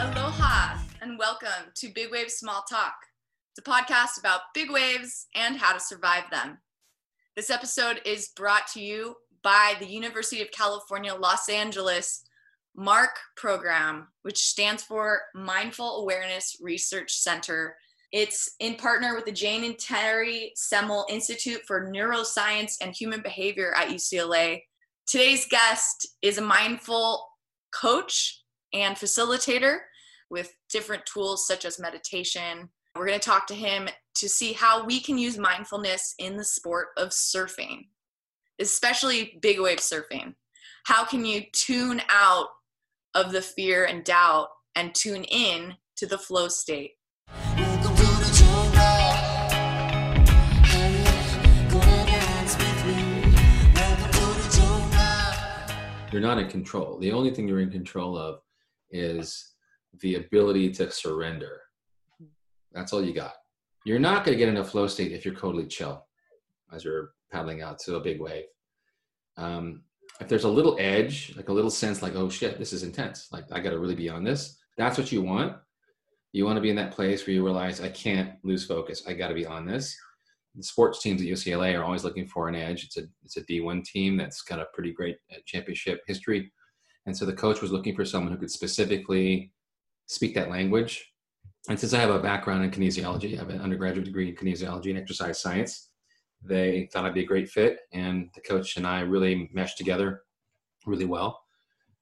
Aloha and welcome to Big Wave Small Talk. It's a podcast about big waves and how to survive them. This episode is brought to you by the University of California, Los Angeles MARC program, which stands for Mindful Awareness Research Center. It's in partner with the Jane and Terry Semmel Institute for Neuroscience and Human Behavior at UCLA. Today's guest is a mindful coach and facilitator with different tools such as meditation. We're going to talk to him to see how we can use mindfulness in the sport of surfing, especially big wave surfing. How can you tune out of the fear and doubt and tune in to the flow state? You're not in control. The only thing you're in control of is the ability to surrender. That's all you got. You're not going to get in a flow state if you're totally chill as you're paddling out to a big wave. Um, if there's a little edge, like a little sense, like, oh shit, this is intense. Like, I got to really be on this. That's what you want. You want to be in that place where you realize, I can't lose focus. I got to be on this. The sports teams at UCLA are always looking for an edge. It's a it's a D1 team that's got a pretty great uh, championship history, and so the coach was looking for someone who could specifically speak that language. And since I have a background in kinesiology, I have an undergraduate degree in kinesiology and exercise science, they thought I'd be a great fit, and the coach and I really meshed together really well.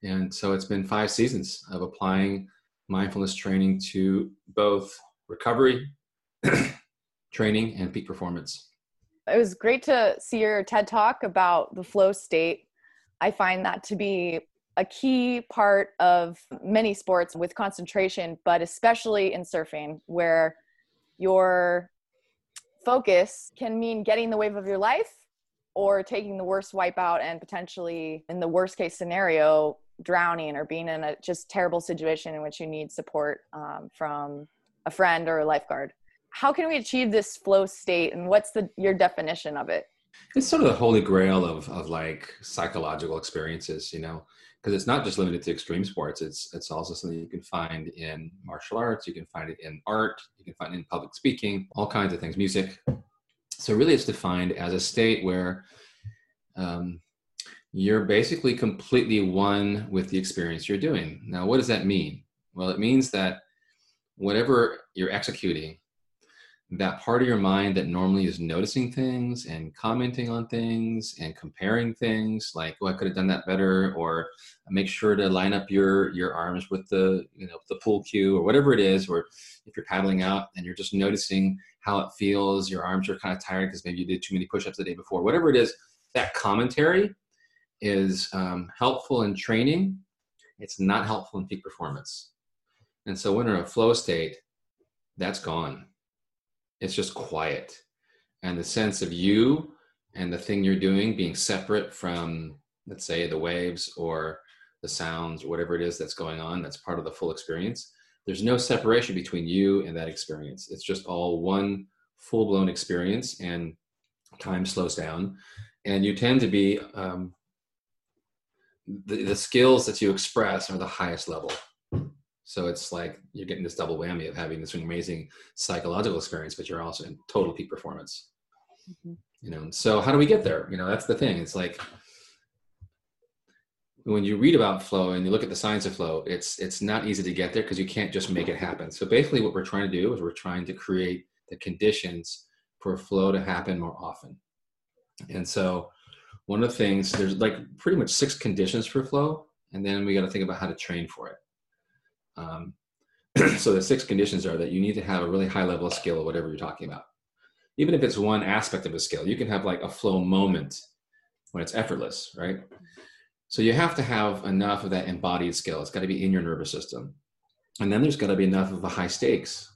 And so it's been five seasons of applying mindfulness training to both recovery, training, and peak performance. it was great to see your TED talk about the flow state. I find that to be a key part of many sports with concentration, but especially in surfing, where your focus can mean getting the wave of your life or taking the worst wipeout and potentially, in the worst case scenario, drowning or being in a just terrible situation in which you need support um, from a friend or a lifeguard. How can we achieve this flow state and what's the your definition of it? It's sort of the holy grail of, of like psychological experiences, you know, because it's not just limited to extreme sports. It's it's also something you can find in martial arts. You can find it in art. You can find it in public speaking. All kinds of things, music. So really, it's defined as a state where um, you're basically completely one with the experience you're doing. Now, what does that mean? Well, it means that whatever you're executing, that part of your mind that normally is noticing things and commenting on things and comparing things like oh i could have done that better or make sure to line up your your arms with the you know the pool cue or whatever it is or if you're paddling out and you're just noticing how it feels your arms are kind of tired because maybe you did too many push-ups the day before whatever it is that commentary is um, helpful in training. It's not helpful in peak performance. And so when you're in a flow state that's gone it's just quiet. And the sense of you and the thing you're doing being separate from let's say the waves or the sounds or whatever it is that's going on that's part of the full experience there's no separation between you and that experience. It's just all one full-blown experience and time slows down. And you tend to be um, the, the skills that you express are the highest level so it's like you're getting this double whammy of having this amazing psychological experience, but you're also in total peak performance. Mhm. You know, so how do we get there? You know, that's the thing. It's like when you read about flow and you look at the science of flow, it's it's not easy to get there because you can't just make it happen. So basically, what we're trying to do is we're trying to create the conditions for flow to happen more often. And so, one of the things there's like pretty much six conditions for flow, and then we got to think about how to train for it. Um, so the six conditions are that you need to have a really high level of skill of whatever you're talking about. Even if it's one aspect of a skill, you can have like a flow moment when it's effortless, right? So you have to have enough of that embodied skill. It's got to be in your nervous system. And then there's got to be enough of a high stakes.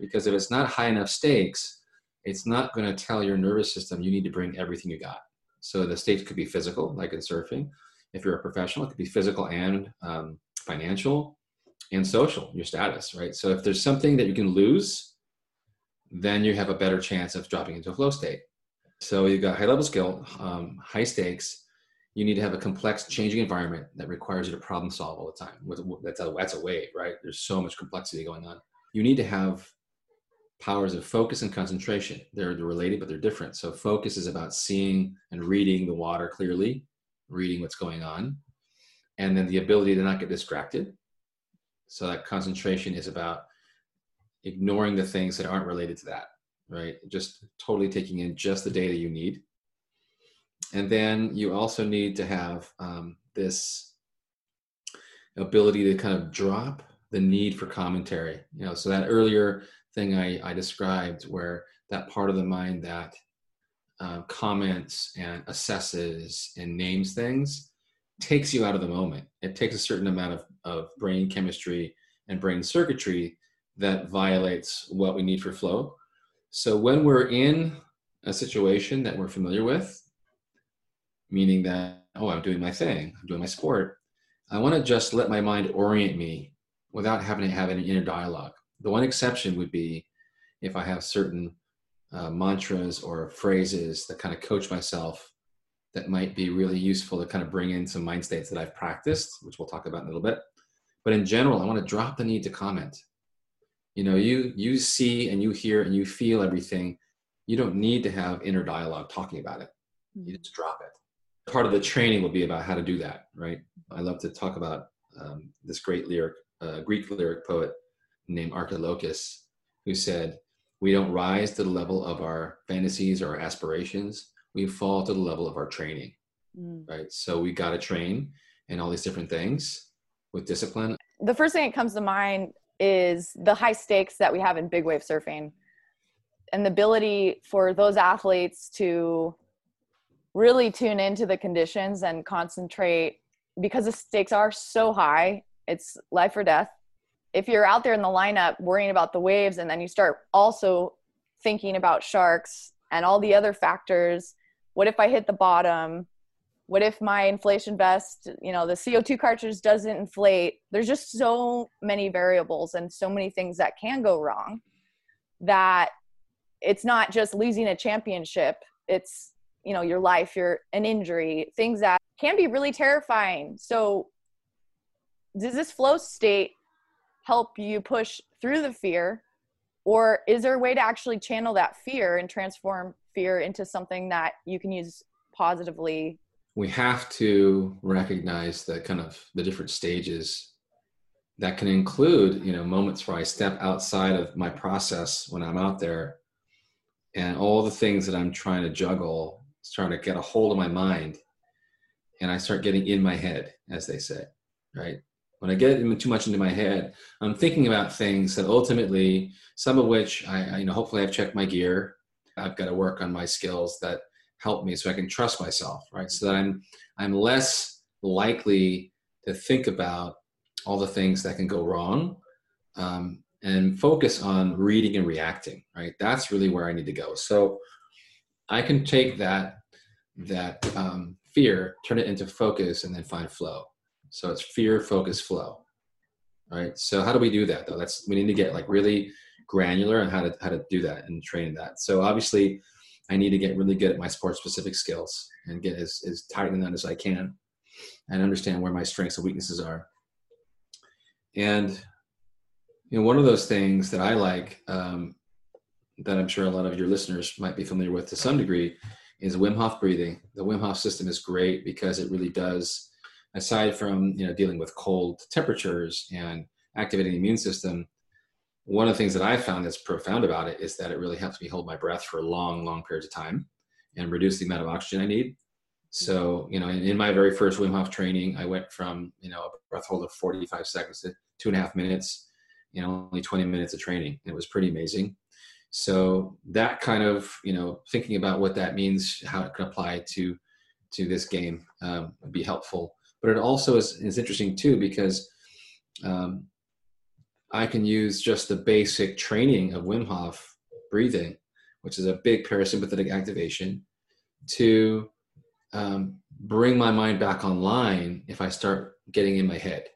Because if it's not high enough stakes, it's not going to tell your nervous system you need to bring everything you got. So the stakes could be physical, like in surfing. If you're a professional, it could be physical and um, financial and social, your status, right? So if there's something that you can lose, then you have a better chance of dropping into a flow state. So you've got high level skill, um, high stakes. You need to have a complex, changing environment that requires you to problem solve all the time. That's a that's a wave, right? There's so much complexity going on. You need to have powers of focus and concentration. They're related, but they're different. So focus is about seeing and reading the water clearly, reading what's going on, and then the ability to not get distracted. So that concentration is about ignoring the things that aren't related to that, right? Just totally taking in just the data you need. And then you also need to have um, this ability to kind of drop the need for commentary. You know, so that earlier thing I, I described where that part of the mind that uh, comments and assesses and names things takes you out of the moment. It takes a certain amount of, of brain chemistry and brain circuitry that violates what we need for flow. So when we're in a situation that we're familiar with, meaning that, oh, I'm doing my thing, I'm doing my sport, I want to just let my mind orient me without having to have an inner dialogue. The one exception would be if I have certain uh, mantras or phrases that kind of coach myself that might be really useful to kind of bring in some mind states that I've practiced, which we'll talk about in a little bit. But in general, I want to drop the need to comment. You know, you you see and you hear and you feel everything. You don't need to have inner dialogue talking about it. You just drop it. Part of the training will be about how to do that, right? I love to talk about um, this great lyric, uh, Greek lyric poet named Archilochus, who said, We don't rise to the level of our fantasies or our aspirations, we fall to the level of our training, Mm. right? So we got to train and all these different things with discipline. The first thing that comes to mind is the high stakes that we have in big wave surfing and the ability for those athletes to really tune into the conditions and concentrate because the stakes are so high. It's life or death. If you're out there in the lineup worrying about the waves and then you start also thinking about sharks and all the other factors what if i hit the bottom what if my inflation vest you know the co2 cartridge doesn't inflate? There's just so many variables and so many things that can go wrong that it's not just losing a championship. It's you know your life your an injury things that can be really terrifying. So does this flow state help you push through the fear? Or is there a way to actually channel that fear and transform fear into something that you can use positively We have to recognize the kind of the different stages that can include, you know, moments where I step outside of my process when I'm out there and all the things that I'm trying to juggle, trying to get a hold of my mind and I start getting in my head, as they say, right? When I get too much into my head, I'm thinking about things that ultimately, some of which I, I you know, hopefully I've checked my gear. I've got to work on my skills that help me so I can trust myself, right? So that I'm I'm less likely to think about all the things that can go wrong, um, and focus on reading and reacting, right? That's really where I need to go. So I can take that that um, fear, turn it into focus, and then find flow. So it's fear, focus, flow. Right. So how do we do that though? That's we need to get like really granular on how to how to do that and train that. So obviously, I need to get really good at my sport specific skills and get as as tight in that as I can, and understand where my strengths and weaknesses are. And you know, one of those things that I like um, that I'm sure a lot of your listeners might be familiar with to some degree is Wim Hof breathing. The Wim Hof system is great because it really does, aside from you know dealing with cold temperatures and activating the immune system, one of the things that I found that's profound about it is that it really helps me hold my breath for long, long periods of time and reduce the amount of oxygen I need. So, you know, in, in my very first Wim Hof training, I went from, you know, a breath hold of 45 seconds to two and a half minutes, you know, only 20 minutes of training. And It was pretty amazing. So that kind of, you know, thinking about what that means, how it can apply to, to this game um, would be helpful. But it also is, is interesting too, because um, I can use just the basic training of Wim Hof breathing, which is a big parasympathetic activation, to um, bring my mind back online if I start getting in my head.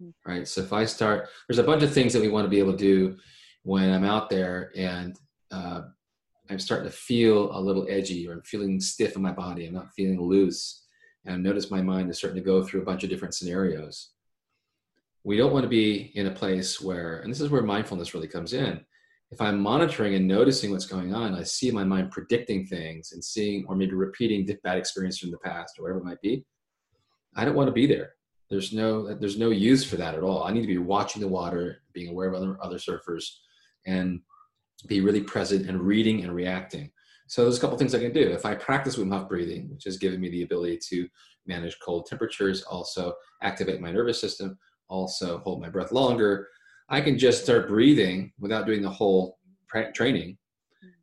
Mhm. Right. So if I start, there's a bunch of things that we want to be able to do when I'm out there and uh, I'm starting to feel a little edgy or I'm feeling stiff in my body. I'm not feeling loose. And I notice my mind is starting to go through a bunch of different scenarios. We don't want to be in a place where, and this is where mindfulness really comes in. If I'm monitoring and noticing what's going on, I see my mind predicting things and seeing, or maybe repeating bad experiences from the past or whatever it might be. I don't want to be there. There's no, there's no use for that at all. I need to be watching the water, being aware of other, other surfers, and be really present and reading and reacting. So there's a couple things I can do. If I practice Wim Hof breathing, which has given me the ability to manage cold temperatures, also activate my nervous system, also hold my breath longer, I can just start breathing without doing the whole training.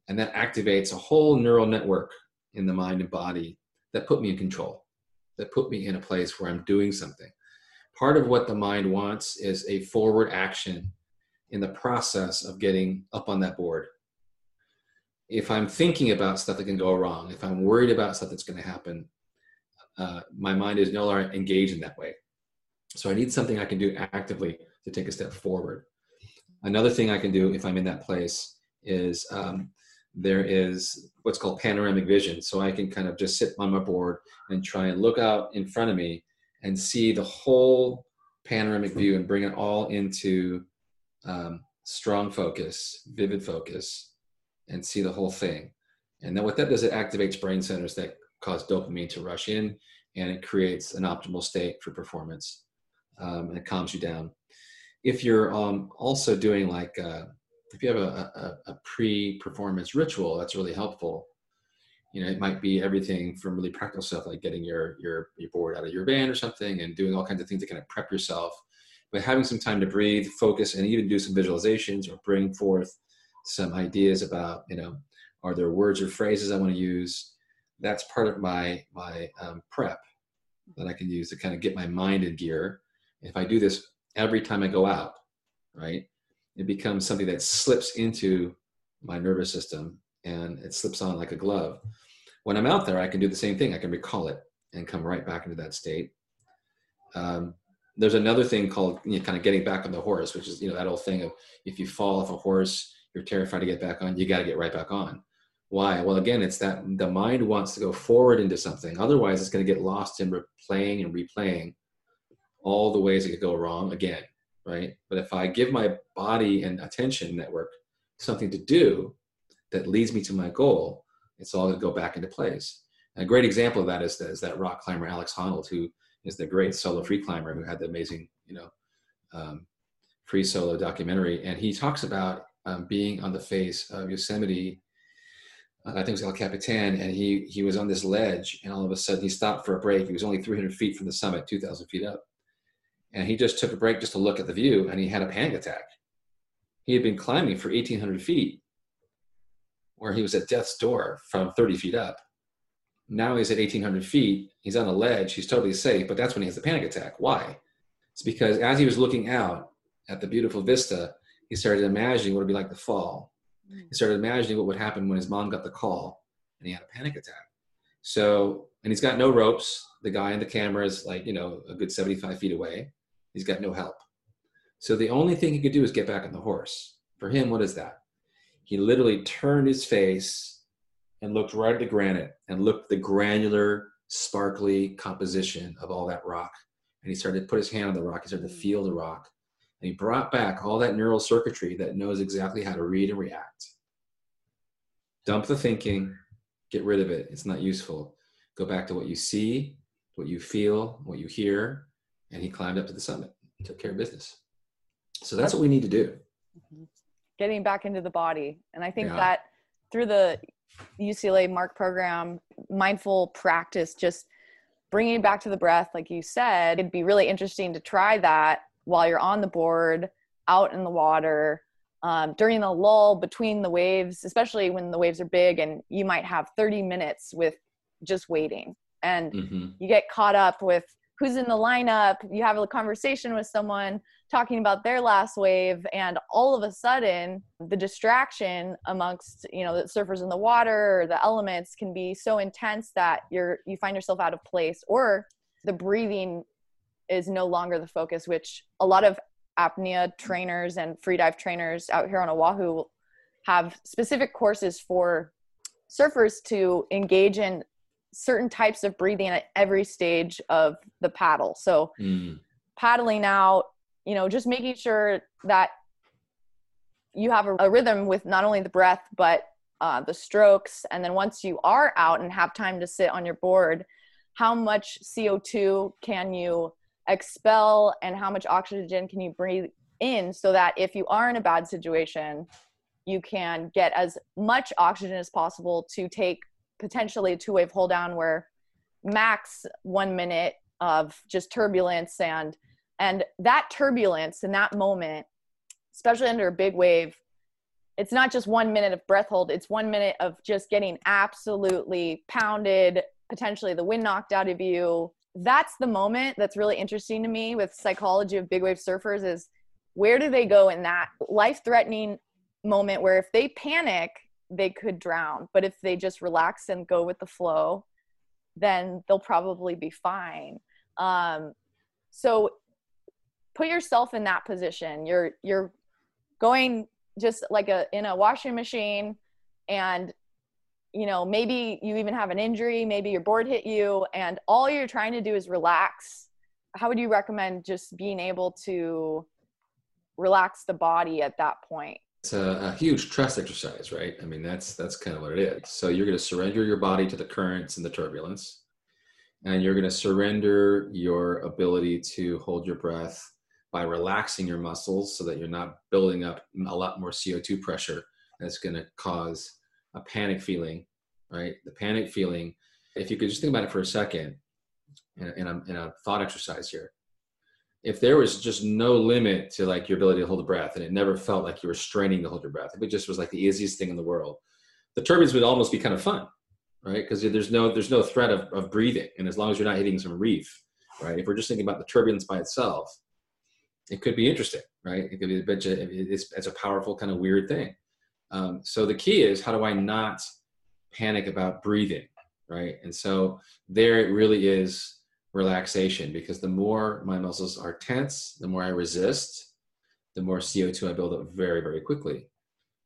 And that activates a whole neural network in the mind and body that put me in control, that put me in a place where I'm doing something. Part of what the mind wants is a forward action in the process of getting up on that board. If I'm thinking about stuff that can go wrong, if I'm worried about stuff that's going to happen, uh, my mind is no longer engaged in that way. So I need something I can do actively to take a step forward. Another thing I can do if I'm in that place is um, there is what's called panoramic vision. So I can kind of just sit on my board and try and look out in front of me and see the whole panoramic view and bring it all into um, strong focus, vivid focus, and see the whole thing. And then what that does, it activates brain centers that cause dopamine to rush in, and it creates an optimal state for performance. Um, and it calms you down. If you're um, also doing like, uh, if you have a, a, a pre-performance ritual, that's really helpful. You know, it might be everything from really practical stuff like getting your your your board out of your van or something, and doing all kinds of things to kind of prep yourself but having some time to breathe, focus, and even do some visualizations or bring forth some ideas about, you know, are there words or phrases I want to use? That's part of my my um, prep that I can use to kind of get my mind in gear. If I do this every time I go out, right, it becomes something that slips into my nervous system and it slips on like a glove. When I'm out there, I can do the same thing. I can recall it and come right back into that state. Um, there's another thing called you know, kind of getting back on the horse, which is you know that old thing of if you fall off a horse, you're terrified to get back on. You got to get right back on. Why? Well, again, it's that the mind wants to go forward into something. Otherwise, it's going to get lost in replaying and replaying all the ways it could go wrong again, right? But if I give my body and attention network something to do that leads me to my goal, it's all going to go back into place. And a great example of that is, is that rock climber Alex Honnold, who is the great solo free climber who had the amazing, you know, um, free solo documentary. And he talks about um, being on the face of Yosemite. Uh, I think it was El Capitan, and he he was on this ledge, and all of a sudden he stopped for a break. He was only 300 feet from the summit, 2,000 feet up, and he just took a break just to look at the view, and he had a panic attack. He had been climbing for 1,800 feet, where he was at death's door from 30 feet up, now he's at 1800 feet. He's on a ledge. He's totally safe, but that's when he has a panic attack. Why? It's because as he was looking out at the beautiful vista, he started imagining what it would be like to fall. He started imagining what would happen when his mom got the call and he had a panic attack. So, and he's got no ropes. The guy in the camera is like, you know, a good 75 feet away. He's got no help. So the only thing he could do is get back on the horse. For him, what is that? He literally turned his face and looked right at the granite and looked at the granular, sparkly composition of all that rock. And he started to put his hand on the rock. He started to feel the rock. And he brought back all that neural circuitry that knows exactly how to read and react. Dump the thinking, get rid of it. It's not useful. Go back to what you see, what you feel, what you hear. And he climbed up to the summit, and took care of business. So that's what we need to do. Getting back into the body. And I think Yeah. that through the UCLA MARC program, mindful practice, just bringing back to the breath, like you said, it'd be really interesting to try that while you're on the board, out in the water, um, during the lull between the waves, especially when the waves are big and you might have 30 minutes with just waiting. And hmm you get caught up with who's in the lineup you have a conversation with someone talking about their last wave and all of a sudden the distraction amongst you know the surfers in the water or the elements can be so intense that you're you find yourself out of place or the breathing is no longer the focus which a lot of apnea trainers and free dive trainers out here on oahu have specific courses for surfers to engage in certain types of breathing at every stage of the paddle. So Mm, paddling out, you know, just making sure that you have a, a rhythm with not only the breath but uh, the strokes. And then once you are out and have time to sit on your board, how much CO2 can you expel and how much oxygen can you breathe in so that if you are in a bad situation, you can get as much oxygen as possible to take potentially a two wave hold down where max one minute of just turbulence and and that turbulence in that moment especially under a big wave it's not just one minute of breath hold it's one minute of just getting absolutely pounded potentially the wind knocked out of you. That's the moment that's really interesting to me with psychology of big wave surfers is where do they go in that life threatening moment where if they panic they could drown but if they just relax and go with the flow then they'll probably be fine. Um, so put yourself in that position. You're you're going just like a in a washing machine and you know maybe you even have an injury maybe your board hit you and all you're trying to do is relax. How would you recommend just being able to relax the body at that point it's a, a huge trust exercise, right? I mean, that's that's kind of what it is. So you're going to surrender your body to the currents and the turbulence, and you're going to surrender your ability to hold your breath by relaxing your muscles so that you're not building up a lot more CO2 pressure that's going to cause a panic feeling, right? The panic feeling. If you could just think about it for a second, in a, in a, in a thought exercise here, if there was just no limit to like your ability to hold a breath and it never felt like you were straining to hold your breath if it just was like the easiest thing in the world the turbulence would almost be kind of fun right? Because there's no there's no threat of, of breathing and as long as you're not hitting some reef right? If we're just thinking about the turbulence by itself it could be interesting right? It could be a bit it's, it's a powerful kind of weird thing. Um, so the key is how do i not panic about breathing right? And so there it really is relaxation because the more my muscles are tense, the more I resist, the more CO2 I build up very, very quickly.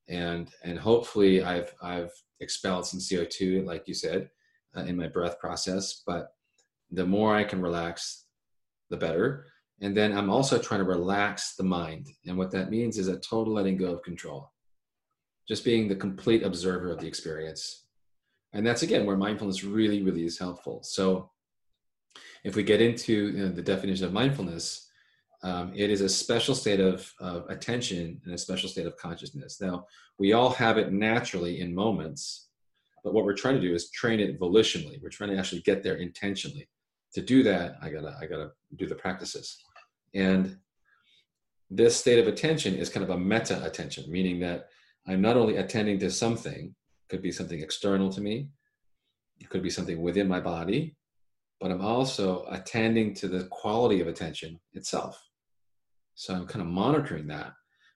And and hopefully I've I've expelled some CO2, like you said, uh, in my breath process. But the more I can relax, the better. And then I'm also trying to relax the mind. And what that means is a total letting go of control. Just being the complete observer of the experience. And that's again where mindfulness really, really is helpful. So if we get into you know, the definition of mindfulness, um, it is a special state of, of attention and a special state of consciousness. Now, we all have it naturally in moments, but what we're trying to do is train it volitionally. We're trying to actually get there intentionally. To do that, I gotta I gotta do the practices, and this state of attention is kind of a meta attention, meaning that I'm not only attending to something, could be something external to me, it could be something within my body, but I'm also attending to the quality of attention itself. So I'm kind of monitoring that.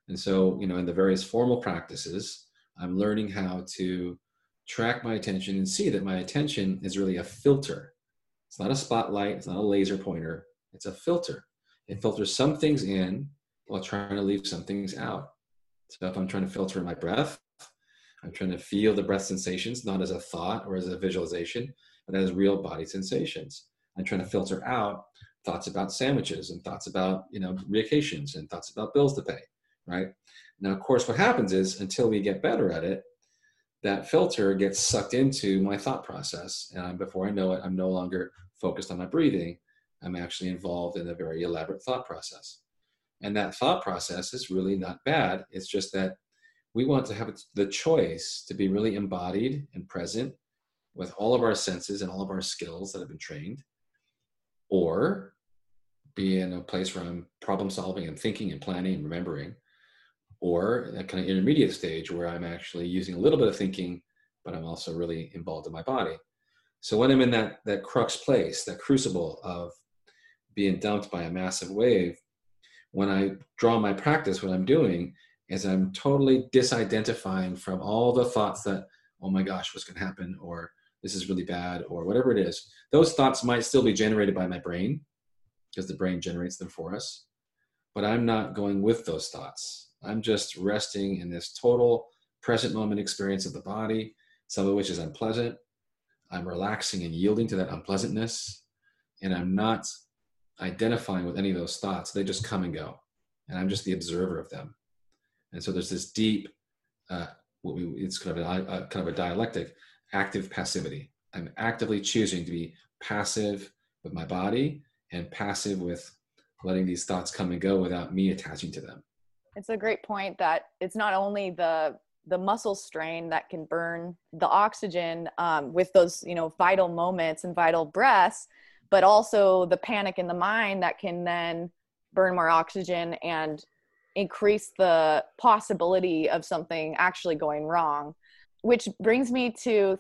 And so, you know, in the various formal practices, I'm learning how to track my attention and see that my attention is really a filter. It's not a spotlight, it's not a laser pointer, it's a filter. It filters some things in while trying to leave some things out. So if I'm trying to filter my breath, I'm trying to feel the breath sensations, not as a thought or as a visualization, but as real body sensations. I'm trying to filter out thoughts about sandwiches and thoughts about you know vacations and thoughts about bills to pay, right? Now, of course, what happens is until we get better at it, that filter gets sucked into my thought process, and before I know it, I'm no longer focused on my breathing. I'm actually involved in a very elaborate thought process. And that thought process is really not bad. It's just that we want to have the choice to be really embodied and present with all of our senses and all of our skills that have been trained, or be in a place where I'm problem solving and thinking and planning and remembering, or that kind of intermediate stage where I'm actually using a little bit of thinking, but I'm also really involved in my body. So when I'm in that that crux place, that crucible of being dumped by a massive wave, when I draw my practice, what I'm doing is I'm totally disidentifying from all the thoughts that, oh my gosh, what's going to happen, or this is really bad, or whatever it is. Those thoughts might still be generated by my brain because the brain generates them for us, but I'm not going with those thoughts. I'm just resting in this total present moment experience of the body. some of which is unpleasant. I'm relaxing and yielding to that unpleasantness, and I'm not identifying with any of those thoughts. They just come and go, and I'm just the observer of them. And so there's this deep, uh, we, it's kind of a, a kind of a dialectic, active passivity. I'm actively choosing to be passive with my body and passive with letting these thoughts come and go without me attaching to them. It's a great point that it's not only the the muscle strain that can burn the oxygen um, with those you know vital moments and vital breaths, but also the panic in the mind that can then burn more oxygen and increase the possibility of something actually going wrong. Which brings me to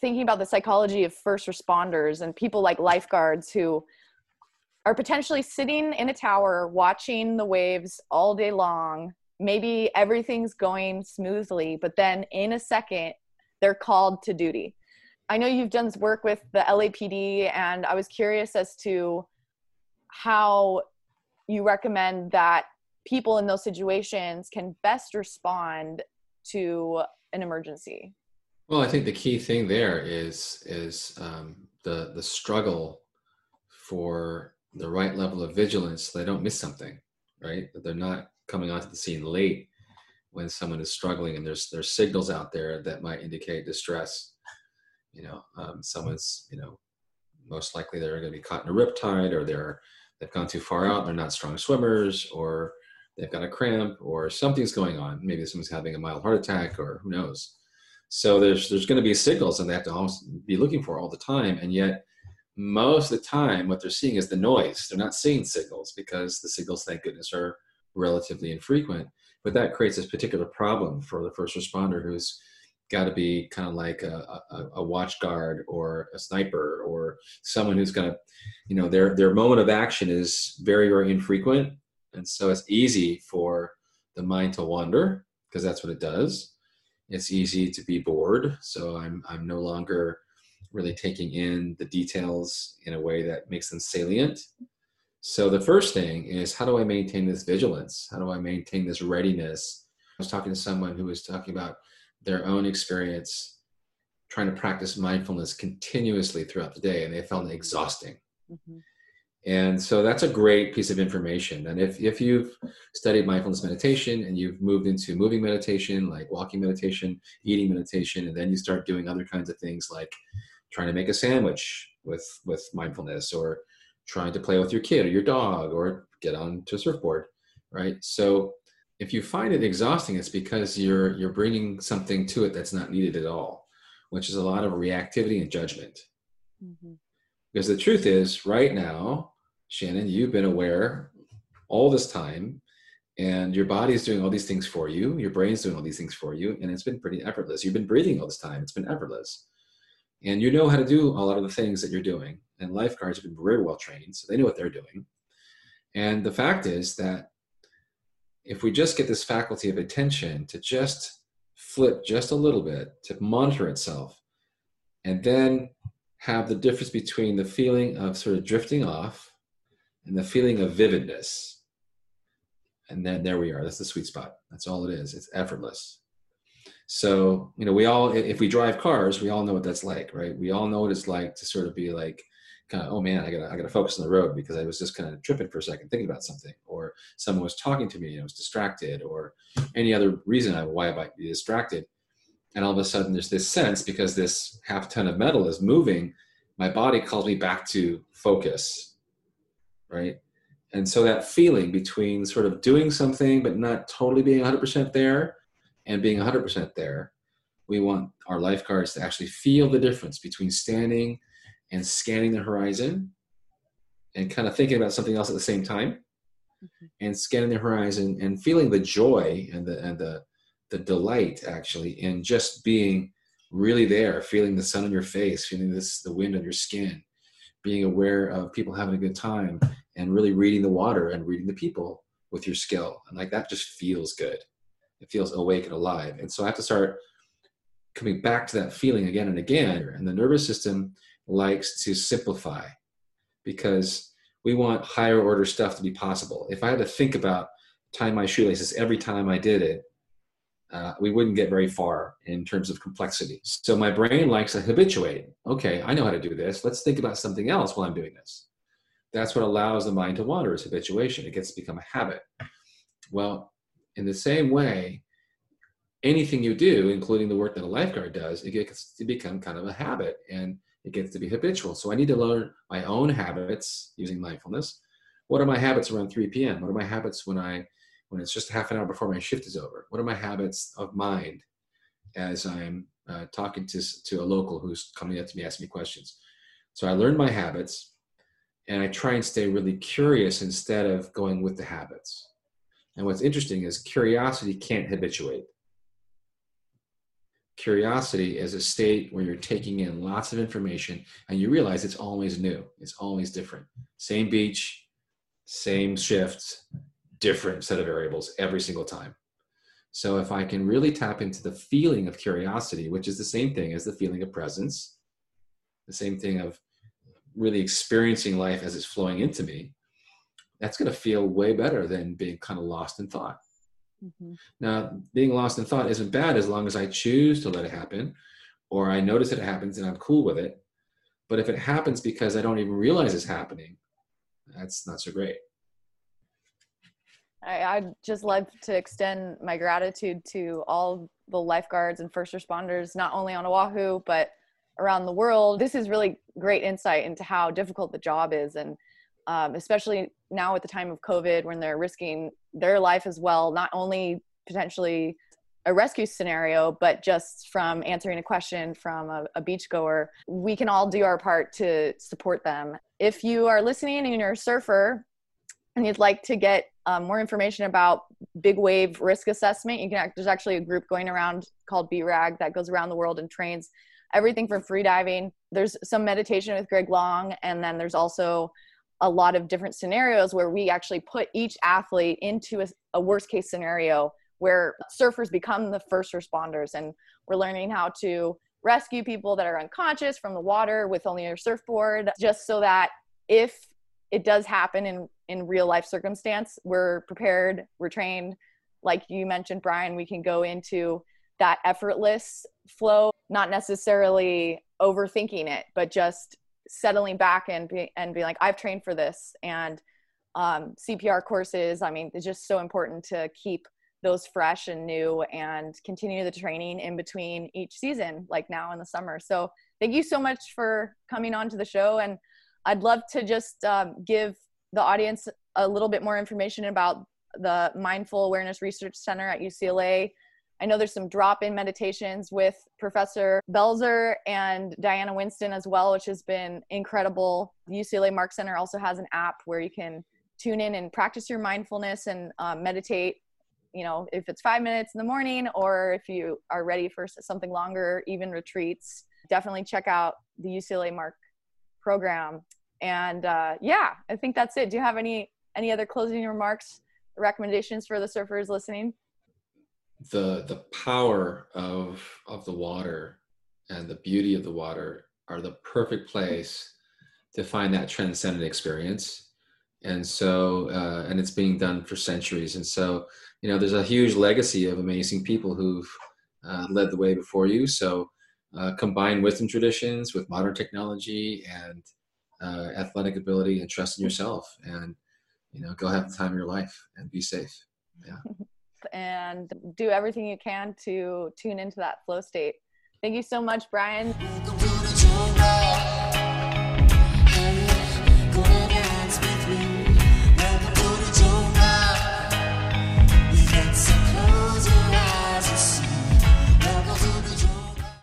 thinking about the psychology of first responders and people like lifeguards who are potentially sitting in a tower watching the waves all day long. Maybe everything's going smoothly, but then in a second, they're called to duty. I know you've done work with the LAPD, and I was curious as to how you recommend that people in those situations can best respond to an emergency. Well, I think the key thing there is is um, the the struggle for the right level of vigilance. So they don't miss something, right? That they're not coming onto the scene late when someone is struggling, and there's there's signals out there that might indicate distress. You know, um, someone's you know most likely they're going to be caught in a riptide, or they're they've gone too far out. And they're not strong swimmers, or they've got a cramp, or something's going on. Maybe someone's having a mild heart attack, or who knows so there's there's going to be signals, and they have to be looking for all the time. And yet, most of the time, what they're seeing is the noise. They're not seeing signals because the signals, thank goodness, are relatively infrequent. But that creates this particular problem for the first responder who's got to be kind of like a, a, a watch guard or a sniper or someone who's going to, you know, their their moment of action is very very infrequent, and so it's easy for the mind to wander because that's what it does. It's easy to be bored so i'm i'm no longer really taking in the details in a way that makes them salient. So the first thing is how do i maintain this vigilance? How do i maintain this readiness? I was talking to someone who was talking about their own experience trying to practice mindfulness continuously throughout the day and they found it exhausting. Mm-hmm. And so that's a great piece of information. And if, if you've studied mindfulness meditation and you've moved into moving meditation, like walking meditation, eating meditation, and then you start doing other kinds of things like trying to make a sandwich with, with mindfulness or trying to play with your kid or your dog or get on to a surfboard, right? So if you find it exhausting, it's because you're, you're bringing something to it that's not needed at all, which is a lot of reactivity and judgment. Mm-hmm. Because the truth is, right now, Shannon, you've been aware all this time, and your body is doing all these things for you, your brain's doing all these things for you, and it's been pretty effortless. You've been breathing all this time, it's been effortless. And you know how to do a lot of the things that you're doing. And lifeguards have been very well trained, so they know what they're doing. And the fact is that if we just get this faculty of attention to just flip just a little bit, to monitor itself, and then have the difference between the feeling of sort of drifting off and the feeling of vividness. And then there we are. That's the sweet spot. That's all it is. It's effortless. So, you know, we all, if we drive cars, we all know what that's like, right? We all know what it's like to sort of be like, kind of, oh man, I gotta, I gotta focus on the road because I was just kind of tripping for a second, thinking about something, or someone was talking to me and I was distracted, or any other reason why I might be distracted and all of a sudden there's this sense because this half ton of metal is moving my body calls me back to focus right and so that feeling between sort of doing something but not totally being 100% there and being 100% there we want our lifeguards to actually feel the difference between standing and scanning the horizon and kind of thinking about something else at the same time Mhm. and scanning the horizon and feeling the joy and the and the the delight actually in just being really there, feeling the sun on your face, feeling this the wind on your skin, being aware of people having a good time, and really reading the water and reading the people with your skill. And like that just feels good. It feels awake and alive. And so I have to start coming back to that feeling again and again. And the nervous system likes to simplify because we want higher order stuff to be possible. If I had to think about tying my shoelaces every time I did it, uh, we wouldn't get very far in terms of complexity. So my brain likes to habituate. Okay, I know how to do this. Let's think about something else while I'm doing this. That's what allows the mind to wander is habituation. It gets to become a habit. Well, in the same way, anything you do, including the work that a lifeguard does, it gets to become kind of a habit and it gets to be habitual. So I need to learn my own habits using mindfulness. What are my habits around 3 p.m.? What are my habits when I when it's just half an hour before my shift is over? What are my habits of mind as I'm uh, talking to, to a local who's coming up to me asking me questions? So I learn my habits and I try and stay really curious instead of going with the habits. And what's interesting is curiosity can't habituate. Curiosity is a state where you're taking in lots of information and you realize it's always new, it's always different. Same beach, same shifts, different set of variables every single time. So if I can really tap into the feeling of curiosity, which is the same thing as the feeling of presence, the same thing of really experiencing life as it's flowing into me, that's going to feel way better than being kind of lost in thought. Mm-hmm. Now, being lost in thought isn't bad as long as I choose to let it happen or I notice that it happens and I'm cool with it. But if it happens because I don't even realize it's happening, that's not so great. I, I'd just love to extend my gratitude to all the lifeguards and first responders, not only on Oahu, but around the world. This is really great insight into how difficult the job is. And um, especially now at the time of COVID when they're risking their life as well, not only potentially a rescue scenario, but just from answering a question from a, a beachgoer, we can all do our part to support them. If you are listening and you're a surfer and you'd like to get um, more information about big wave risk assessment, you can there's actually a group going around called BRAG that goes around the world and trains everything from free diving. There's some meditation with Greg Long, and then there's also a lot of different scenarios where we actually put each athlete into a, a worst case scenario where surfers become the first responders and we're learning how to rescue people that are unconscious from the water with only your surfboard just so that if it does happen in in real life circumstance we're prepared we're trained like you mentioned brian we can go into that effortless flow not necessarily overthinking it but just settling back and be and be like i've trained for this. And um, cpr courses i mean it's just so important to keep those fresh and new and continue the training in between each season like now in the summer. So thank you so much for coming on to the show. And i'd love to just um, give the audience a little bit more information about the mindful awareness research center at ucla I know there's some drop in meditations with Professor Belzer and Diana Winston as well, which has been incredible. UCLA MARC Center also has an app where you can tune in and practice your mindfulness and um, meditate. You know, if it's five minutes in the morning or if you are ready for something longer, even retreats, definitely check out the UCLA MARC program. And uh, yeah, I think that's it. Do you have any any other closing remarks, recommendations for the surfers listening? The the power of of the water and the beauty of the water are the perfect place to find that transcendent experience. And so uh, and it's being done for centuries. And so you know there's a huge legacy of amazing people who've uh, led the way before you. So uh, combine wisdom traditions with modern technology and uh, athletic ability and trust in yourself and you know go have the time of your life and be safe. Yeah and do everything you can to tune into that flow state. Thank you so much, Brian.